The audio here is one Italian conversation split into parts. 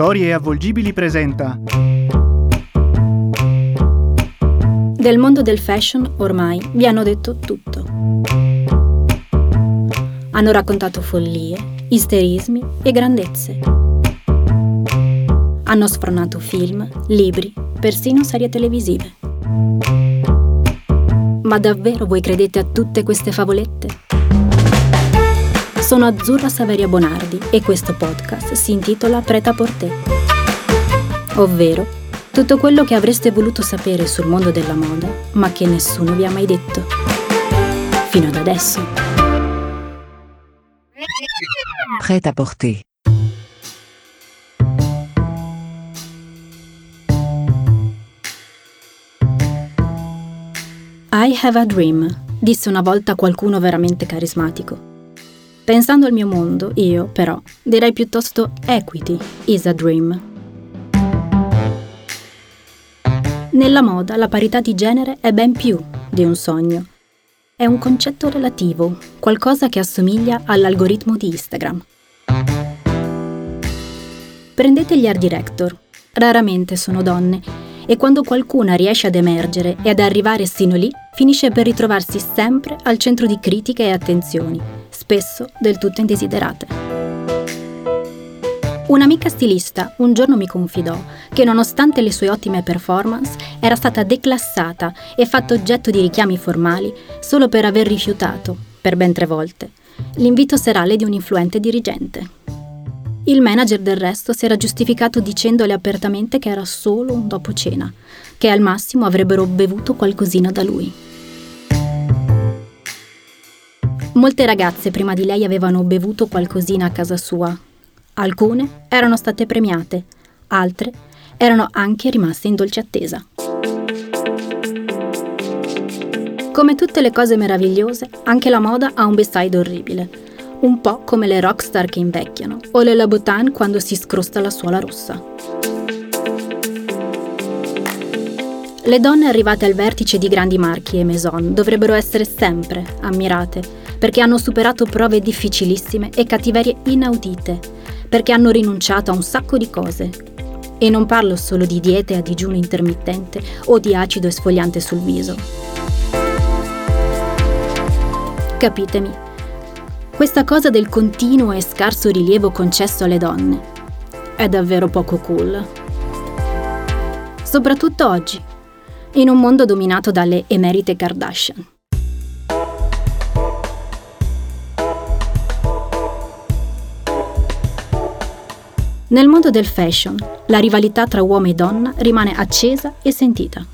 Storie avvolgibili presenta. Del mondo del fashion ormai vi hanno detto tutto. Hanno raccontato follie, isterismi e grandezze. Hanno sfronato film, libri, persino serie televisive. Ma davvero voi credete a tutte queste favolette? Sono Azzurra Saveria Bonardi e questo podcast si intitola Preta Porté, ovvero tutto quello che avreste voluto sapere sul mondo della moda, ma che nessuno vi ha mai detto. Fino ad adesso. Prêt à porter. I have a dream, disse una volta qualcuno veramente carismatico. Pensando al mio mondo, io, però, direi piuttosto equity is a dream. Nella moda la parità di genere è ben più di un sogno. È un concetto relativo, qualcosa che assomiglia all'algoritmo di Instagram. Prendete gli art director. Raramente sono donne e quando qualcuna riesce ad emergere e ad arrivare sino lì, finisce per ritrovarsi sempre al centro di critiche e attenzioni, spesso del tutto indesiderate. Un'amica stilista un giorno mi confidò che nonostante le sue ottime performance era stata declassata e fatta oggetto di richiami formali solo per aver rifiutato, per ben tre volte, l'invito serale di un influente dirigente. Il manager del resto si era giustificato dicendole apertamente che era solo un dopo cena, che al massimo avrebbero bevuto qualcosina da lui. Molte ragazze prima di lei avevano bevuto qualcosina a casa sua. Alcune erano state premiate, altre erano anche rimaste in dolce attesa. Come tutte le cose meravigliose, anche la moda ha un beside orribile. Un po' come le rockstar che invecchiano o le Louboutin quando si scrosta la suola rossa. Le donne arrivate al vertice di grandi marchi e maison dovrebbero essere sempre ammirate, perché hanno superato prove difficilissime e cattiverie inaudite, perché hanno rinunciato a un sacco di cose. E non parlo solo di diete a digiuno intermittente o di acido esfoliante sul viso. Capitemi, questa cosa del continuo e scarso rilievo concesso alle donne è davvero poco cool. Soprattutto oggi, in un mondo dominato dalle emerite Kardashian. Nel mondo del fashion, la rivalità tra uomo e donna rimane accesa e sentita.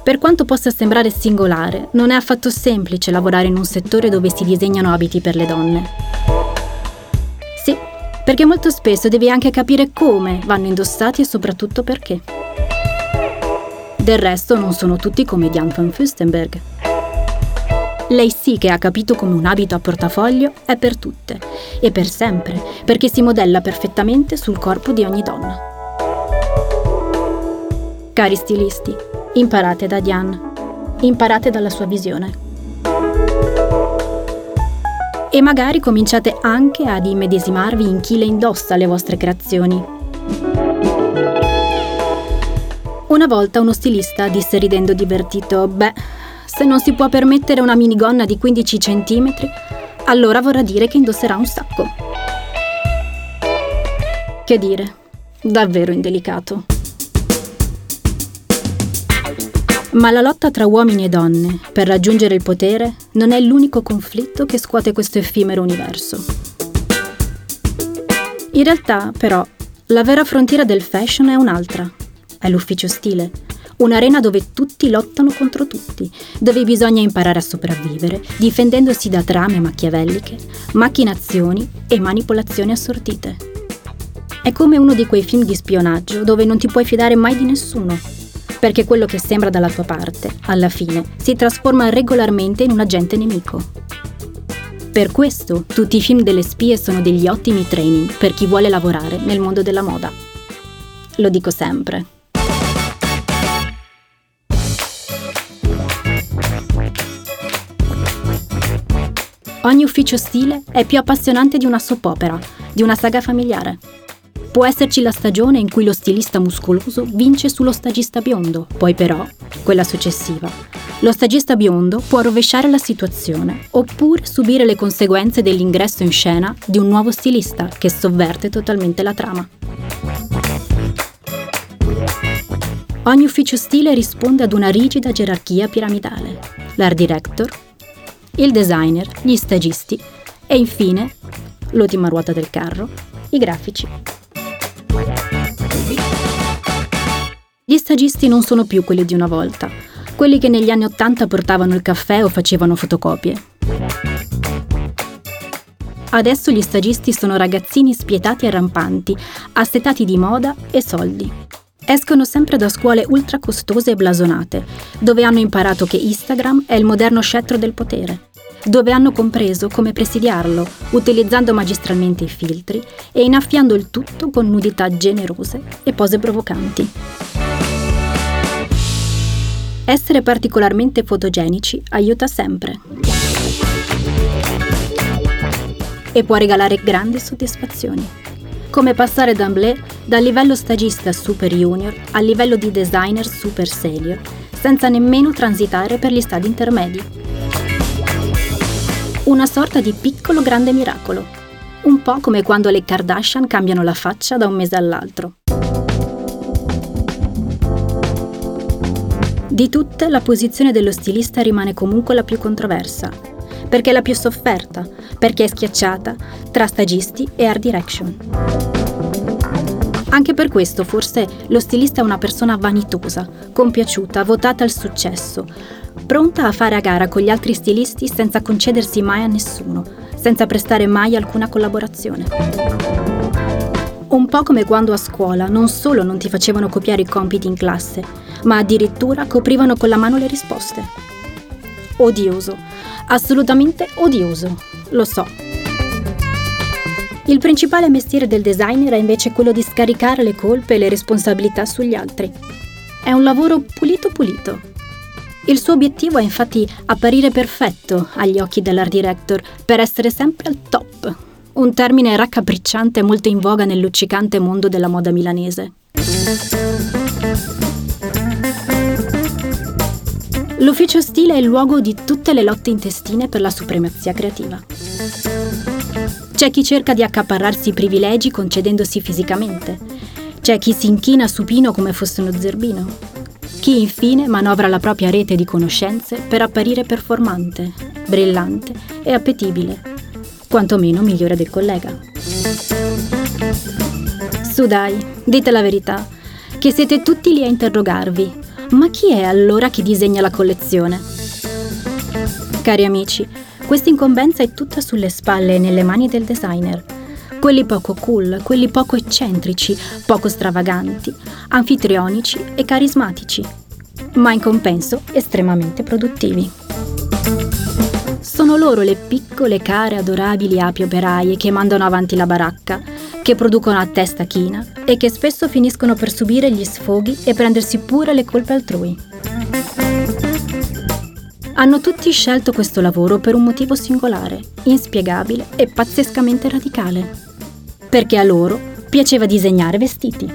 Per quanto possa sembrare singolare, non è affatto semplice lavorare in un settore dove si disegnano abiti per le donne. Sì, perché molto spesso devi anche capire come vanno indossati e soprattutto perché. Del resto non sono tutti come Diane von Fürstenberg. Lei sì che ha capito come un abito a portafoglio è per tutte e per sempre, perché si modella perfettamente sul corpo di ogni donna. Cari stilisti, imparate da Diane, imparate dalla sua visione. E magari cominciate anche ad immedesimarvi in chi le indossa le vostre creazioni. Una volta uno stilista disse ridendo divertito, beh, se non si può permettere una minigonna di 15 cm, allora vorrà dire che indosserà un sacco. Che dire, davvero indelicato. Ma la lotta tra uomini e donne per raggiungere il potere non è l'unico conflitto che scuote questo effimero universo. In realtà, però, la vera frontiera del fashion è un'altra. È l'ufficio stile, un'arena dove tutti lottano contro tutti, dove bisogna imparare a sopravvivere, difendendosi da trame machiavelliche, macchinazioni e manipolazioni assortite. È come uno di quei film di spionaggio dove non ti puoi fidare mai di nessuno, perché quello che sembra dalla tua parte, alla fine, si trasforma regolarmente in un agente nemico. Per questo tutti i film delle spie sono degli ottimi training per chi vuole lavorare nel mondo della moda. Lo dico sempre. Ogni ufficio stile è più appassionante di una soap opera, di una saga familiare. Può esserci la stagione in cui lo stilista muscoloso vince sullo stagista biondo, poi però, quella successiva, lo stagista biondo può rovesciare la situazione oppure subire le conseguenze dell'ingresso in scena di un nuovo stilista che sovverte totalmente la trama. Ogni ufficio stile risponde ad una rigida gerarchia piramidale. L'art director, il designer, gli stagisti e infine, l'ultima ruota del carro, i grafici. Gli stagisti non sono più quelli di una volta, quelli che negli anni Ottanta portavano il caffè o facevano fotocopie. Adesso gli stagisti sono ragazzini spietati e rampanti, assetati di moda e soldi. Escono sempre da scuole ultra costose e blasonate, dove hanno imparato che Instagram è il moderno scettro del potere, dove hanno compreso come presidiarlo, utilizzando magistralmente i filtri e innaffiando il tutto con nudità generose e pose provocanti. Essere particolarmente fotogenici aiuta sempre e può regalare grandi soddisfazioni come passare da Amblé dal livello stagista super junior al livello di designer super senior, senza nemmeno transitare per gli stadi intermedi. Una sorta di piccolo grande miracolo, un po' come quando le Kardashian cambiano la faccia da un mese all'altro. Di tutte, la posizione dello stilista rimane comunque la più controversa, perché è la più sofferta, perché è schiacciata tra stagisti e art direction. Anche per questo forse lo stilista è una persona vanitosa, compiaciuta, votata al successo, pronta a fare a gara con gli altri stilisti senza concedersi mai a nessuno, senza prestare mai alcuna collaborazione. Un po' come quando a scuola non solo non ti facevano copiare i compiti in classe, ma addirittura coprivano con la mano le risposte. Odioso, assolutamente odioso, lo so. Il principale mestiere del designer è invece quello di scaricare le colpe e le responsabilità sugli altri. È un lavoro pulito pulito. Il suo obiettivo è infatti apparire perfetto agli occhi dell'art director per essere sempre al top. Un termine raccapricciante molto in voga nel luccicante mondo della moda milanese. L'ufficio stile è il luogo di tutte le lotte intestine per la supremazia creativa. C'è chi cerca di accaparrarsi i privilegi concedendosi fisicamente. C'è chi si inchina supino come fosse uno zerbino. Chi infine manovra la propria rete di conoscenze per apparire performante, brillante e appetibile, quantomeno migliore del collega. Su dai, dite la verità, che siete tutti lì a interrogarvi, ma chi è allora che disegna la collezione? Cari amici, questa incombenza è tutta sulle spalle e nelle mani del designer. Quelli poco cool, quelli poco eccentrici, poco stravaganti, anfitrionici e carismatici, ma in compenso estremamente produttivi. Sono loro le piccole, care, adorabili api operaie che mandano avanti la baracca, che producono a testa china e che spesso finiscono per subire gli sfoghi e prendersi pure le colpe altrui. Hanno tutti scelto questo lavoro per un motivo singolare, inspiegabile e pazzescamente radicale. Perché a loro piaceva disegnare vestiti.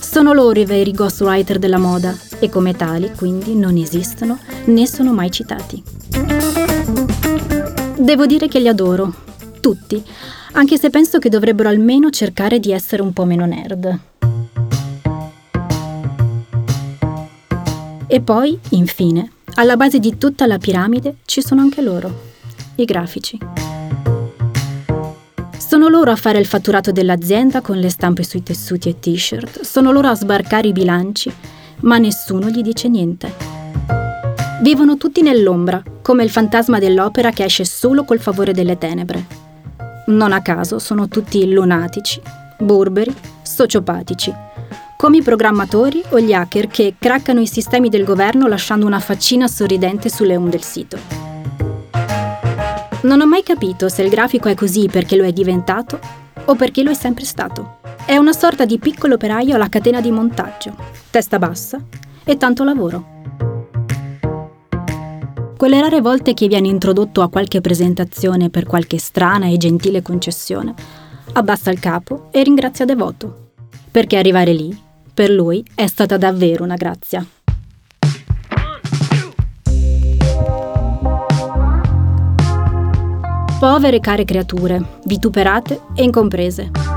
Sono loro i veri ghostwriter della moda e come tali quindi non esistono né sono mai citati. Devo dire che li adoro, tutti, anche se penso che dovrebbero almeno cercare di essere un po' meno nerd. E poi, infine, alla base di tutta la piramide ci sono anche loro, i grafici. Sono loro a fare il fatturato dell'azienda con le stampe sui tessuti e t-shirt, sono loro a sbarcare i bilanci, ma nessuno gli dice niente. Vivono tutti nell'ombra, come il fantasma dell'opera che esce solo col favore delle tenebre. Non a caso sono tutti lunatici, burberi, sociopatici, come i programmatori o gli hacker che craccano i sistemi del governo lasciando una faccina sorridente sulle home del sito. Non ho mai capito se il grafico è così perché lo è diventato o perché lo è sempre stato. È una sorta di piccolo operaio alla catena di montaggio, testa bassa e tanto lavoro quelle rare volte che viene introdotto a qualche presentazione per qualche strana e gentile concessione, abbassa il capo e ringrazia Devoto. Perché arrivare lì, per lui, è stata davvero una grazia. Povere care creature, vituperate e incomprese.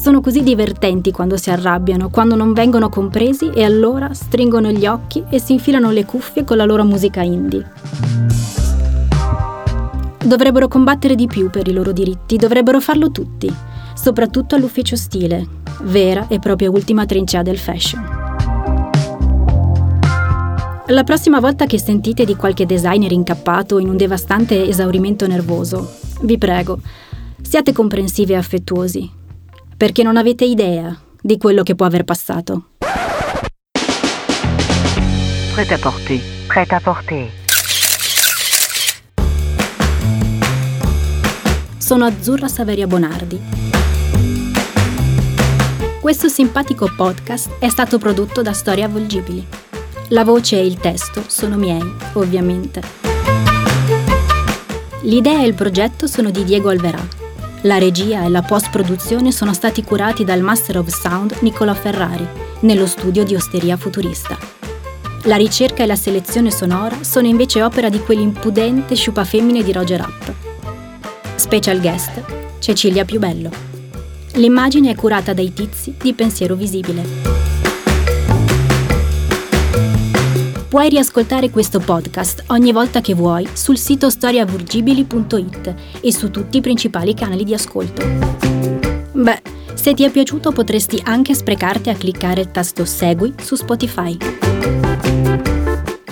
Sono così divertenti quando si arrabbiano, quando non vengono compresi e allora stringono gli occhi e si infilano le cuffie con la loro musica indie. Dovrebbero combattere di più per i loro diritti, dovrebbero farlo tutti, soprattutto all'ufficio stile, vera e propria ultima trincea del fashion. La prossima volta che sentite di qualche designer incappato in un devastante esaurimento nervoso, vi prego, siate comprensivi e affettuosi, perché non avete idea di quello che può aver passato. Prêt à porter. Prêt à porter. Sono Azzurra Saveria Bonardi. Questo simpatico podcast è stato prodotto da Storie Avvolgibili. La voce e il testo sono miei, ovviamente. L'idea e il progetto sono di Diego Alverà. La regia e la post-produzione sono stati curati dal Master of Sound Nicola Ferrari, nello studio di Osteria Futurista. La ricerca e la selezione sonora sono invece opera di quell'impudente sciupafemmine di Roger Rapp. Special guest Cecilia Piubello. L'immagine è curata dai tizi di Pensiero Visibile. Puoi riascoltare questo podcast ogni volta che vuoi sul sito storiavurgibili.it e su tutti i principali canali di ascolto. Beh, se ti è piaciuto potresti anche sprecarti a cliccare il tasto Segui su Spotify.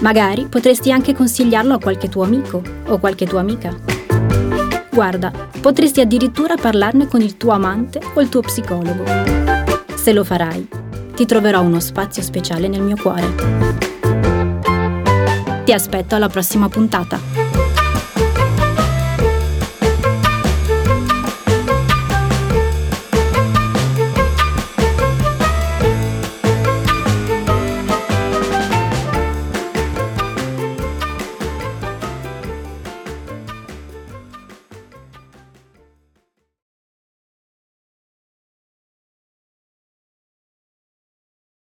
Magari potresti anche consigliarlo a qualche tuo amico o qualche tua amica. Guarda, potresti addirittura parlarne con il tuo amante o il tuo psicologo. Se lo farai, ti troverò uno spazio speciale nel mio cuore. Ti aspetto alla prossima puntata.